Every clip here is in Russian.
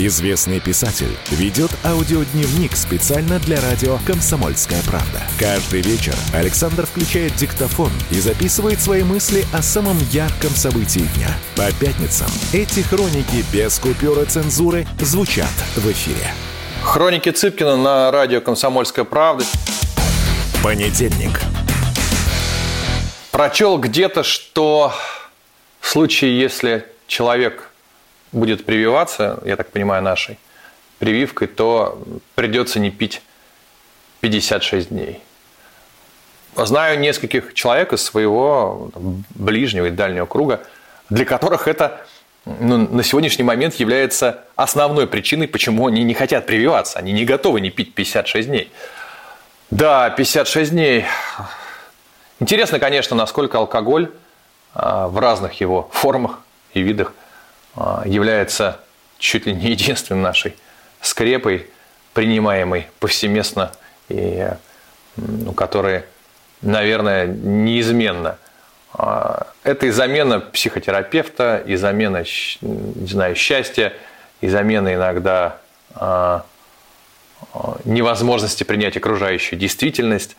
Известный писатель ведет аудиодневник специально для радио «Комсомольская правда». Каждый вечер Александр включает диктофон и записывает свои мысли о самом ярком событии дня. По пятницам эти хроники без купюры цензуры звучат в эфире. Хроники Цыпкина на радио «Комсомольская правда». Понедельник. Прочел где-то, что в случае, если человек будет прививаться, я так понимаю, нашей прививкой, то придется не пить 56 дней. Знаю нескольких человек из своего ближнего и дальнего круга, для которых это ну, на сегодняшний момент является основной причиной, почему они не хотят прививаться. Они не готовы не пить 56 дней. Да, 56 дней. Интересно, конечно, насколько алкоголь а, в разных его формах и видах является чуть ли не единственной нашей скрепой, принимаемой повсеместно и ну, которая, наверное, неизменна. А, это и замена психотерапевта, и замена, не знаю, счастья, и замена иногда а, невозможности принять окружающую действительность.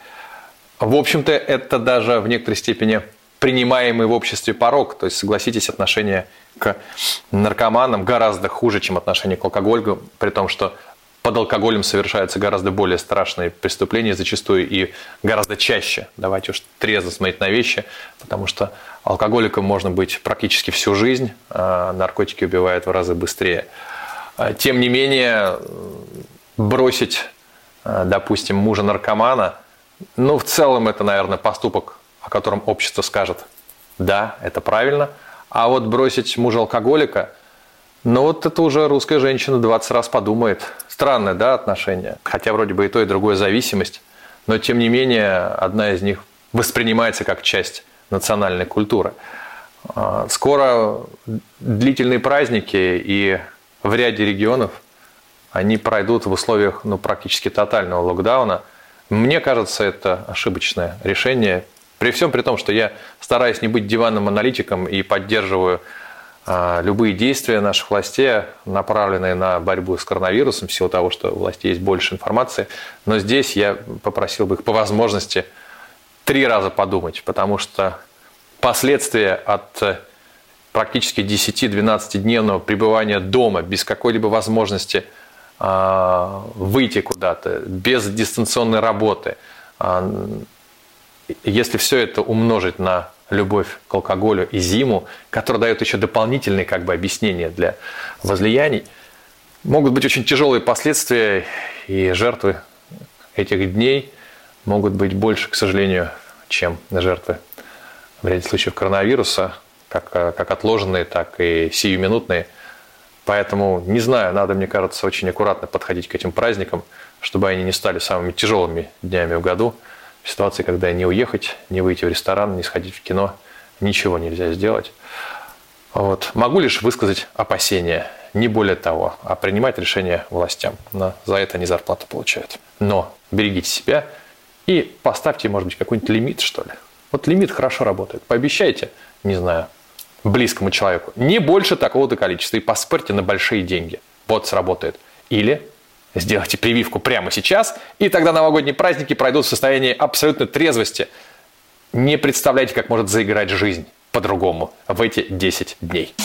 В общем-то, это даже в некоторой степени принимаемый в обществе порог. То есть, согласитесь, отношение к наркоманам гораздо хуже, чем отношение к алкоголю, при том, что под алкоголем совершаются гораздо более страшные преступления, зачастую и гораздо чаще. Давайте уж трезво смотреть на вещи, потому что алкоголиком можно быть практически всю жизнь, а наркотики убивают в разы быстрее. А, тем не менее, бросить, а, допустим, мужа наркомана, ну, в целом это, наверное, поступок, о котором общество скажет, да, это правильно – а вот бросить мужа алкоголика, ну вот это уже русская женщина 20 раз подумает. Странное, да, отношение. Хотя вроде бы и то, и другое зависимость. Но тем не менее, одна из них воспринимается как часть национальной культуры. А, скоро длительные праздники, и в ряде регионов они пройдут в условиях ну, практически тотального локдауна. Мне кажется, это ошибочное решение. При всем при том, что я стараюсь не быть диванным аналитиком и поддерживаю а, любые действия наших властей, направленные на борьбу с коронавирусом, в того, что у властей есть больше информации. Но здесь я попросил бы их по возможности три раза подумать, потому что последствия от э, практически 10-12-дневного пребывания дома без какой-либо возможности а, выйти куда-то, без дистанционной работы, а, если все это умножить на любовь к алкоголю и зиму, которая дает еще дополнительные как бы объяснения для возлияний, могут быть очень тяжелые последствия, и жертвы этих дней могут быть больше, к сожалению, чем жертвы в ряде случаев коронавируса, как, как отложенные, так и сиюминутные. Поэтому, не знаю, надо, мне кажется, очень аккуратно подходить к этим праздникам, чтобы они не стали самыми тяжелыми днями в году – в ситуации, когда не уехать, не выйти в ресторан, не сходить в кино, ничего нельзя сделать. Вот. Могу лишь высказать опасения, не более того, а принимать решения властям. Но за это они зарплату получают. Но берегите себя и поставьте, может быть, какой-нибудь лимит, что ли. Вот лимит хорошо работает. Пообещайте, не знаю, близкому человеку, не больше такого-то количества, и поспорьте на большие деньги. Вот сработает. Или Сделайте прививку прямо сейчас, и тогда новогодние праздники пройдут в состоянии абсолютной трезвости. Не представляете, как может заиграть жизнь по-другому в эти 10 дней.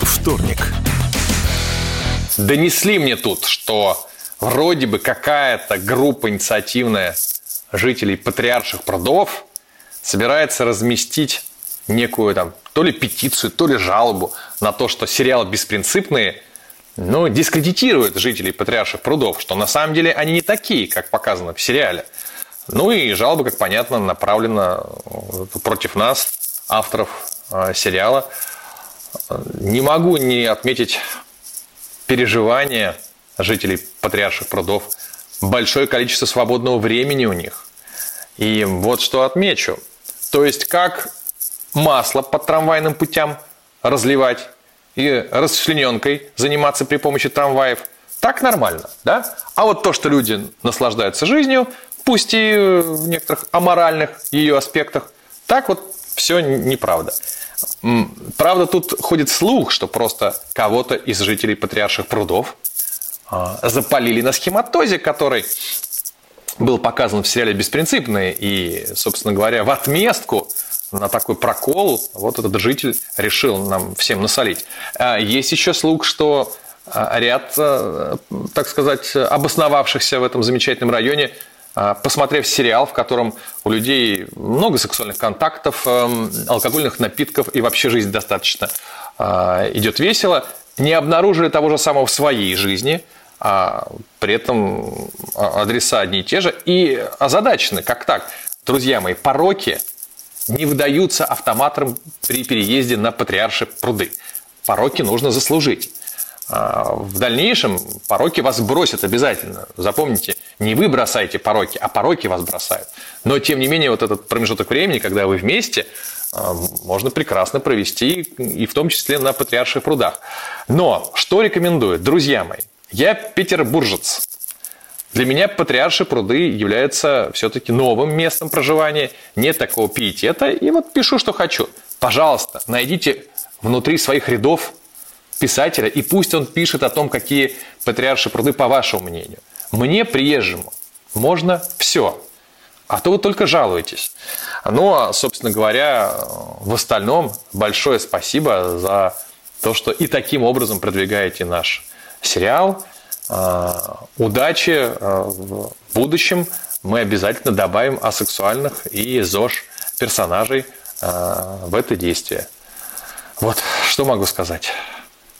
Вторник. Донесли мне тут, что вроде бы какая-то группа инициативная жителей патриарших прудов собирается разместить некую там то ли петицию, то ли жалобу на то, что сериалы «Беспринципные» ну, дискредитирует жителей патриарших прудов, что на самом деле они не такие, как показано в сериале. Ну и жалоба, как понятно, направлена э, против нас, авторов э, сериала. Не могу не отметить переживания жителей патриарших прудов, большое количество свободного времени у них. И вот что отмечу. То есть, как масло по трамвайным путям разливать и расчлененкой заниматься при помощи трамваев. Так нормально, да? А вот то, что люди наслаждаются жизнью, пусть и в некоторых аморальных ее аспектах, так вот все неправда. Правда, тут ходит слух, что просто кого-то из жителей патриарших прудов а, запалили на схематозе, который был показан в сериале «Беспринципные». И, собственно говоря, в отместку на такой прокол вот этот житель решил нам всем насолить. А, есть еще слух, что а, ряд, так сказать, обосновавшихся в этом замечательном районе посмотрев сериал, в котором у людей много сексуальных контактов, эм, алкогольных напитков и вообще жизнь достаточно идет весело, не обнаружили того же самого в своей жизни – а при этом адреса одни и те же, и озадачены. Как так? Друзья мои, пороки не выдаются автоматом при переезде на Патриарши пруды. Пороки нужно заслужить. А в дальнейшем пороки вас бросят обязательно. Запомните, не вы бросаете пороки, а пороки вас бросают. Но, тем не менее, вот этот промежуток времени, когда вы вместе, а, можно прекрасно провести, и в том числе на Патриарших прудах. Но что рекомендую, друзья мои? Я петербуржец. Для меня Патриарши пруды являются все-таки новым местом проживания, нет такого пиетета, и вот пишу, что хочу. Пожалуйста, найдите внутри своих рядов писателя, и пусть он пишет о том, какие Патриарши пруды, по вашему мнению. Мне, приезжему, можно все. А то вы только жалуетесь. Ну, а, собственно говоря, в остальном большое спасибо за то, что и таким образом продвигаете наш сериал. А, удачи а, в будущем. Мы обязательно добавим асексуальных и ЗОЖ персонажей а, в это действие. Вот что могу сказать.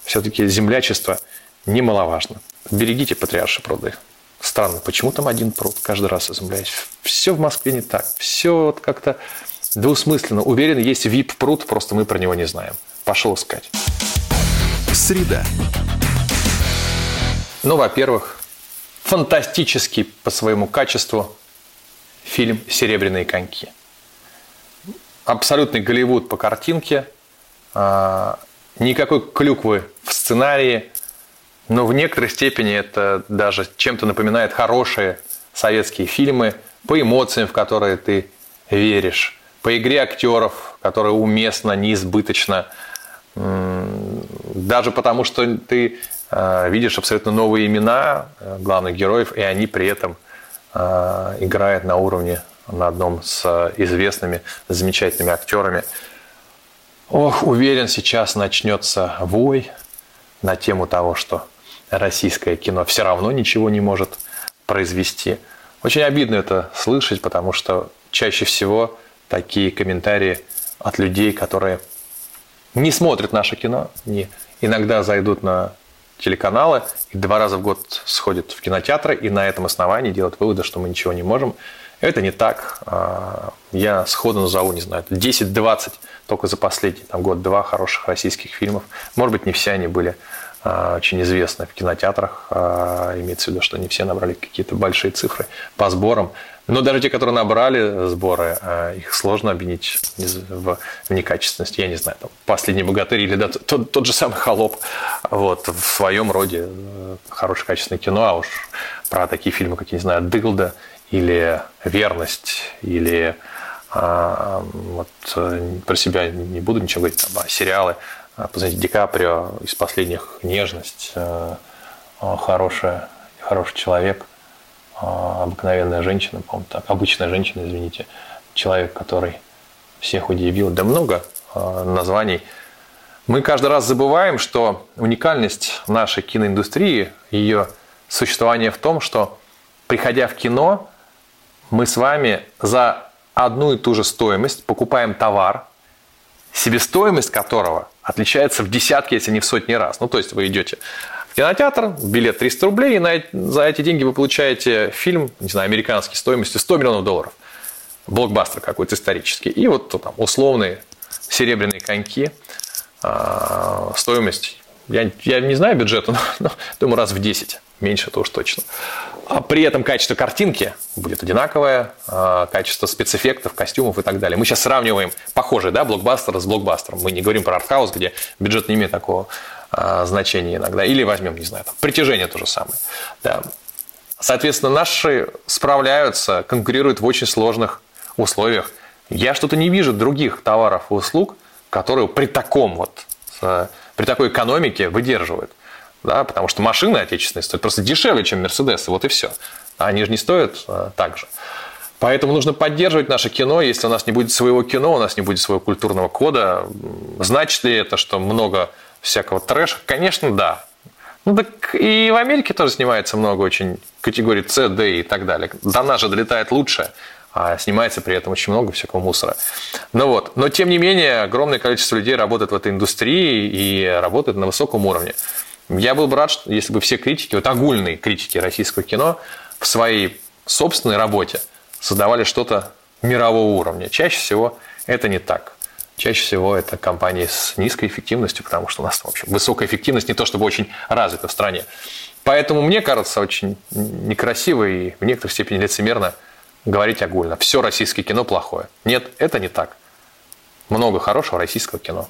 Все-таки землячество немаловажно. Берегите патриарши пруды. Странно, почему там один пруд каждый раз изумляюсь. Все в Москве не так. Все вот как-то двусмысленно. Уверен, есть VIP-пруд, просто мы про него не знаем. Пошел искать. Среда. Ну, во-первых, фантастический по своему качеству фильм «Серебряные коньки». Абсолютный Голливуд по картинке, а, никакой клюквы в сценарии, но в некоторой степени это даже чем-то напоминает хорошие советские фильмы по эмоциям, в которые ты веришь, по игре актеров, которая уместна, неизбыточна, даже потому, что ты видишь абсолютно новые имена э, главных героев, и они при этом э, играют на уровне на одном с известными, замечательными актерами. Ох, уверен, сейчас начнется вой на тему того, что российское кино все равно ничего не может произвести. Очень обидно это слышать, потому что чаще всего такие комментарии от людей, которые не смотрят наше кино, не иногда зайдут на телеканалы и два раза в год сходят в кинотеатры и на этом основании делают выводы, что мы ничего не можем. Это не так. А, я сходу назову, не знаю, 10-20 только за последний там, год-два хороших российских фильмов. Может быть, не все они были а, очень известны в кинотеатрах. А, имеется в виду, что не все набрали какие-то большие цифры по сборам. Но даже те, которые набрали сборы, э, их сложно обвинить в, некачественности. Я не знаю, там, «Последний богатырь» или да, тот, тот же самый «Холоп». Вот, в своем роде э, хорошее качественное кино, а уж про такие фильмы, как, я не знаю, «Дылда» или «Верность», или а, вот, про себя не буду ничего говорить, там, а сериалы, позвоните, Ди Каприо из последних «Нежность», хорошая, хороший человек – обыкновенная женщина, по-моему, так, обычная женщина, извините, человек, который всех удивил, да много а, названий. Мы каждый раз забываем, что уникальность нашей киноиндустрии, ее существование в том, что приходя в кино, мы с вами за одну и ту же стоимость покупаем товар, себестоимость которого отличается в десятки, если не в сотни раз. Ну, то есть вы идете кинотеатр, билет 300 рублей, и на, за эти деньги вы получаете фильм, не знаю, американский, стоимостью 100 миллионов долларов. Блокбастер какой-то исторический. И вот там условные серебряные коньки, а, стоимость, я, я не знаю бюджета, но, но думаю, раз в 10, меньше это уж точно. а при этом качество картинки будет одинаковое, а, качество спецэффектов, костюмов и так далее. Мы сейчас сравниваем похожие, да, блокбастер с блокбастером. Мы не говорим про артхаус, где бюджет не имеет такого а, значения иногда. Или возьмем, не знаю, там, притяжение то же самое. Да. Соответственно, наши справляются, конкурируют в очень сложных условиях. Я что-то не вижу других товаров и услуг, которые при таком вот, при такой экономике выдерживают да, потому что машины отечественные стоят просто дешевле, чем Мерседесы, вот и все. Они же не стоят а, так же. Поэтому нужно поддерживать наше кино. Если у нас не будет своего кино, у нас не будет своего культурного кода, значит ли это, что много всякого трэша? Конечно, да. Ну так и в Америке тоже снимается много очень категорий С, Д и так далее. До нас же долетает лучше, а снимается при этом очень много всякого мусора. Ну вот. Но тем не менее, огромное количество людей работает в этой индустрии и работает на высоком уровне. Я был бы рад, если бы все критики, вот огульные критики российского кино в своей собственной работе создавали что-то мирового уровня. Чаще всего это не так. Чаще всего это компании с низкой эффективностью, потому что у нас, в общем, высокая эффективность не то чтобы очень развита в стране. Поэтому мне кажется очень некрасиво и в некоторой степени лицемерно говорить огульно. Все российское кино плохое. Нет, это не так. Много хорошего российского кино.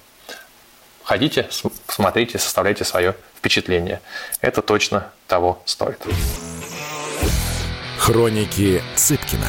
Ходите, смотрите, составляйте свое впечатление. Это точно того стоит. Хроники Цыпкина.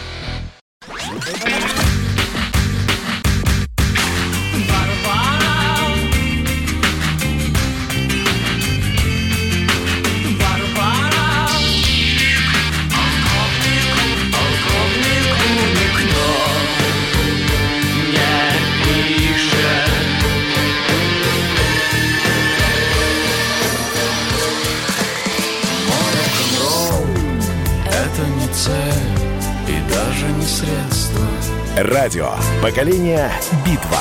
Поколение. Битва.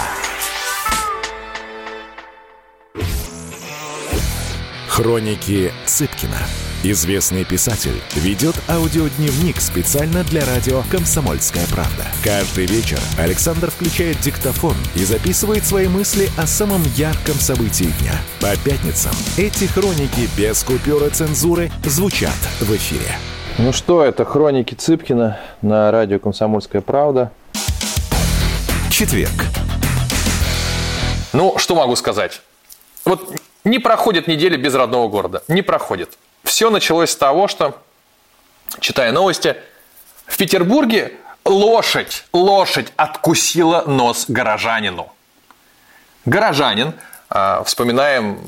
Хроники Цыпкина. Известный писатель ведет аудиодневник специально для радио «Комсомольская правда». Каждый вечер Александр включает диктофон и записывает свои мысли о самом ярком событии дня. По пятницам эти хроники без купюра цензуры звучат в эфире. Ну что, это хроники Цыпкина на радио «Комсомольская правда» четверг. Ну, что могу сказать? Вот не проходит неделя без родного города. Не проходит. Все началось с того, что, читая новости, в Петербурге лошадь, лошадь откусила нос горожанину. Горожанин – вспоминаем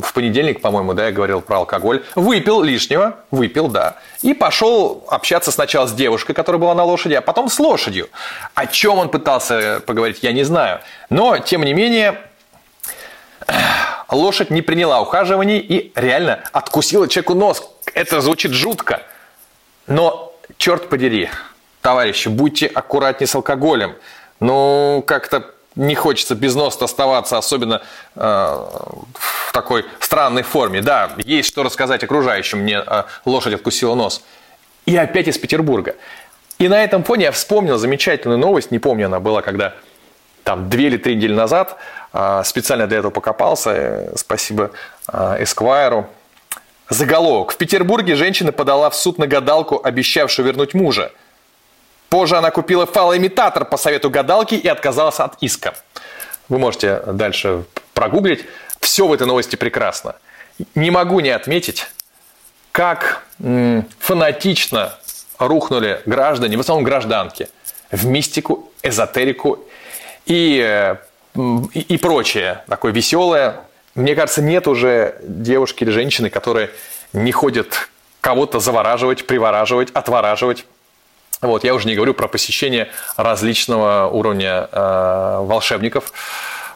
в понедельник, по-моему, да, я говорил про алкоголь. Выпил лишнего, выпил, да. И пошел общаться сначала с девушкой, которая была на лошади, а потом с лошадью. О чем он пытался поговорить, я не знаю. Но, тем не менее, лошадь не приняла ухаживаний и реально откусила человеку нос. Это звучит жутко. Но, черт подери, товарищи, будьте аккуратнее с алкоголем. Ну, как-то не хочется без носа оставаться, особенно э, в такой странной форме. Да, есть что рассказать окружающим. Мне э, лошадь откусила нос. И опять из Петербурга. И на этом фоне я вспомнил замечательную новость. Не помню, она была, когда там две или три недели назад. Э, специально для этого покопался. Э, спасибо э, Эсквайру. Заголовок. В Петербурге женщина подала в суд на гадалку, обещавшую вернуть мужа. Позже она купила фалоимитатор по совету гадалки и отказалась от иска. Вы можете дальше прогуглить. Все в этой новости прекрасно. Не могу не отметить, как фанатично рухнули граждане, в основном гражданки, в мистику, эзотерику и, и прочее, такое веселое. Мне кажется, нет уже девушки или женщины, которые не ходят кого-то завораживать, привораживать, отвораживать. Вот, я уже не говорю про посещение различного уровня э, волшебников,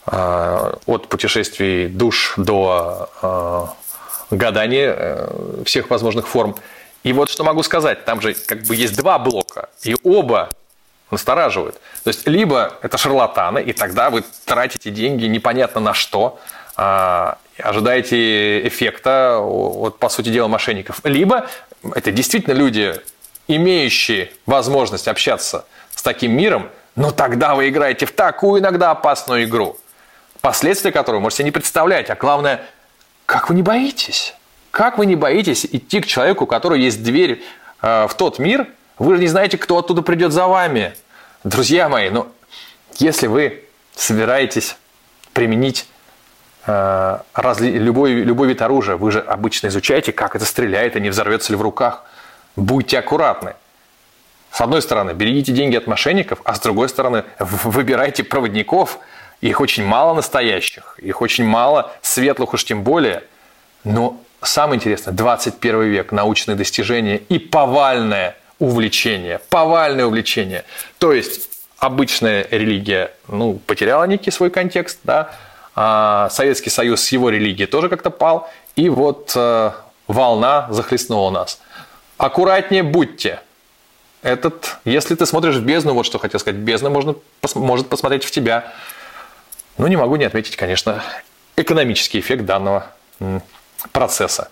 э, от путешествий душ до э, гадания э, всех возможных форм. И вот что могу сказать, там же как бы есть два блока, и оба настораживают. То есть, либо это шарлатаны, и тогда вы тратите деньги непонятно на что, э, ожидаете эффекта от, по сути дела, мошенников. Либо это действительно люди, имеющие возможность общаться с таким миром, но тогда вы играете в такую иногда опасную игру, последствия которой можете не представлять. А главное, как вы не боитесь? Как вы не боитесь идти к человеку, у которого есть дверь э, в тот мир? Вы же не знаете, кто оттуда придет за вами. Друзья мои, ну, если вы собираетесь применить э, разли, любой, любой вид оружия, вы же обычно изучаете, как это стреляет и не взорвется ли в руках. Будьте аккуратны. С одной стороны, берегите деньги от мошенников, а с другой стороны, выбирайте проводников. Их очень мало настоящих, их очень мало светлых уж тем более. Но самое интересное, 21 век, научные достижения и повальное увлечение. Повальное увлечение. То есть обычная религия ну, потеряла некий свой контекст, да, а Советский Союз с его религией тоже как-то пал, и вот э, волна захлестнула нас. Аккуратнее будьте. Этот, если ты смотришь в бездну, вот что хотел сказать, бездна можно, пос, может посмотреть в тебя. Ну, не могу не отметить, конечно, экономический эффект данного процесса.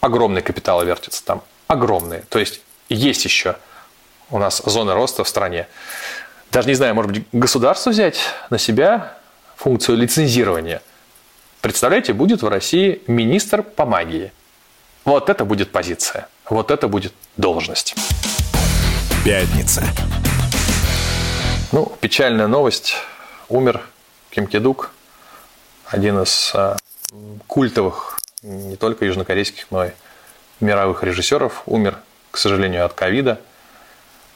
Огромные капиталы вертятся там, огромные. То есть есть еще у нас зоны роста в стране. Даже не знаю, может быть, государство взять на себя функцию лицензирования. Представляете, будет в России министр по магии. Вот это будет позиция. Вот это будет должность. Пятница. Ну, печальная новость. Умер Ким Кедук, один из а, культовых не только южнокорейских, но и мировых режиссеров. Умер, к сожалению, от ковида.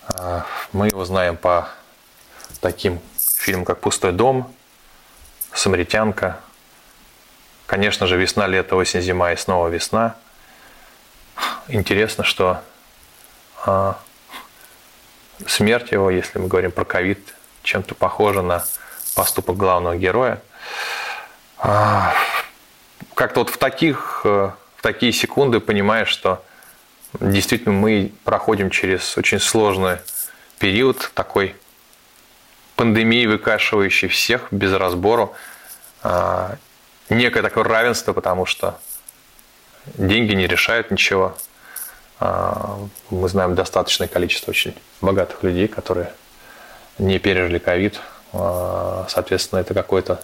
А, мы его знаем по таким фильмам, как «Пустой дом», «Самаритянка», конечно же, «Весна, лето, осень, зима» и снова «Весна». Интересно, что а, смерть его, если мы говорим про ковид, чем-то похожа на поступок главного героя. А, как-то вот в таких, э, в такие секунды понимаешь, что действительно мы проходим через очень сложный период такой пандемии, выкашивающей всех без разбору. А, некое такое равенство, потому что деньги не решают ничего. А, мы знаем достаточное количество очень богатых людей, которые не пережили ковид. А, соответственно, это какой-то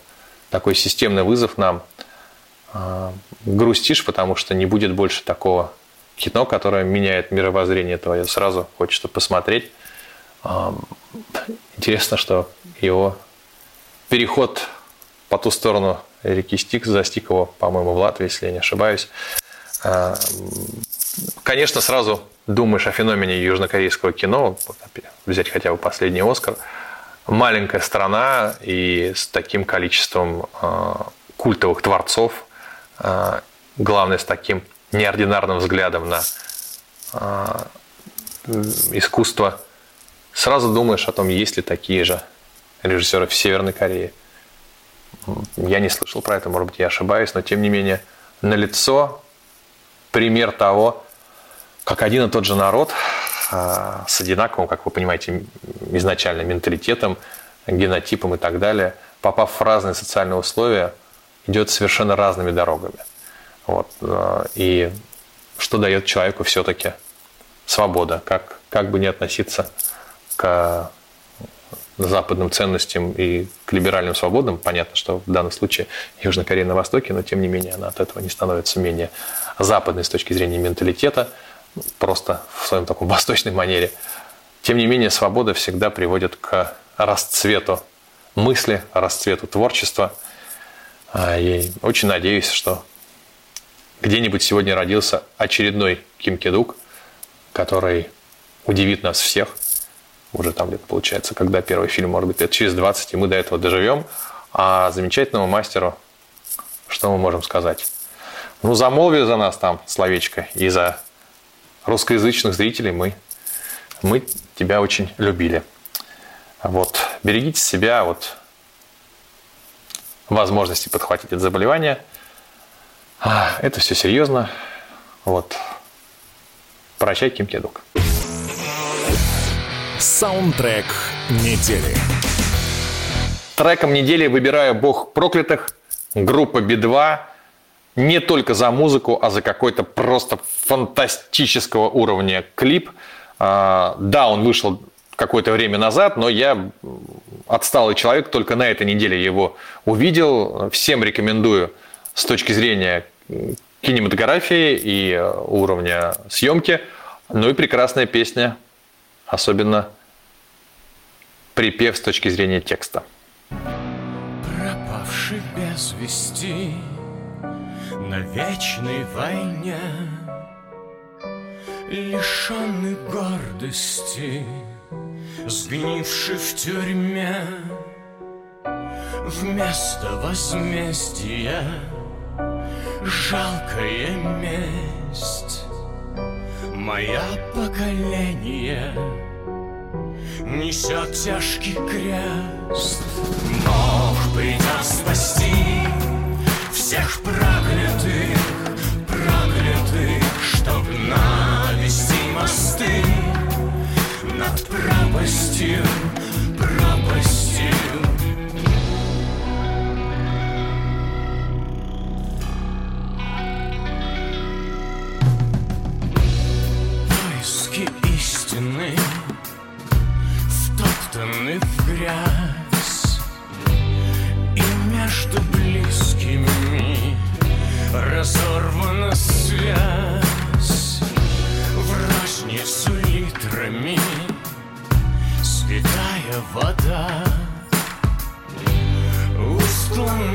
такой системный вызов нам. Грустишь, потому что не будет больше такого кино, которое меняет мировоззрение твое. Сразу хочется посмотреть. Интересно, что его переход по ту сторону реки Стикс застиг его, по-моему, в Латвии, если я не ошибаюсь. Конечно, сразу думаешь о феномене южнокорейского кино, взять хотя бы последний Оскар. Маленькая страна и с таким количеством а, культовых творцов, а, главное, с таким неординарным взглядом на а, искусство, сразу думаешь о том, есть ли такие же режиссеры в Северной Корее. Я не слышал про это, может быть, я ошибаюсь, но тем не менее, налицо пример того, как один и тот же народ а, с одинаковым, как вы понимаете, изначально менталитетом, генотипом и так далее, попав в разные социальные условия, идет совершенно разными дорогами. Вот. Э, и что дает человеку все-таки свобода, как, как бы не относиться к западным ценностям и к либеральным свободам. Понятно, что в данном случае Южная Корея на Востоке, но тем не менее она от этого не становится менее западной с точки зрения менталитета, просто в своем таком восточной манере. Тем не менее, свобода всегда приводит к расцвету мысли, расцвету творчества. А, и очень надеюсь, что где-нибудь сегодня родился очередной Ким Кедук, который удивит нас всех. Уже там где-то получается, когда первый фильм, может быть, лет через 20, и мы до этого доживем. А замечательному мастеру, что мы можем сказать? Ну, замолви за нас там словечко, и за русскоязычных зрителей мы, мы тебя очень любили. Вот. Берегите себя от возможности подхватить это заболевание – а, это все серьезно. Вот. Прощай, Ким Кедук. Саундтрек недели. Треком недели выбираю «Бог проклятых» группа Би-2 не только за музыку, а за какой-то просто фантастического уровня клип. А, да, он вышел какое-то время назад, но я отсталый человек, только на этой неделе его увидел. Всем рекомендую с точки зрения кинематографии и уровня съемки. Ну и прекрасная песня, особенно припев с точки зрения текста. Пропавший без вести на вечной войне, лишенный гордости, сгнивший в тюрьме, вместо возмездия жалкая месть. Мое поколение несет тяжкий крест. Бог придет спасти всех проклятых, проклятых, чтоб навести мосты над пропастью, пропастью. Грязь И между близкими разорвана связь. В розницу литрами святая вода. Устлан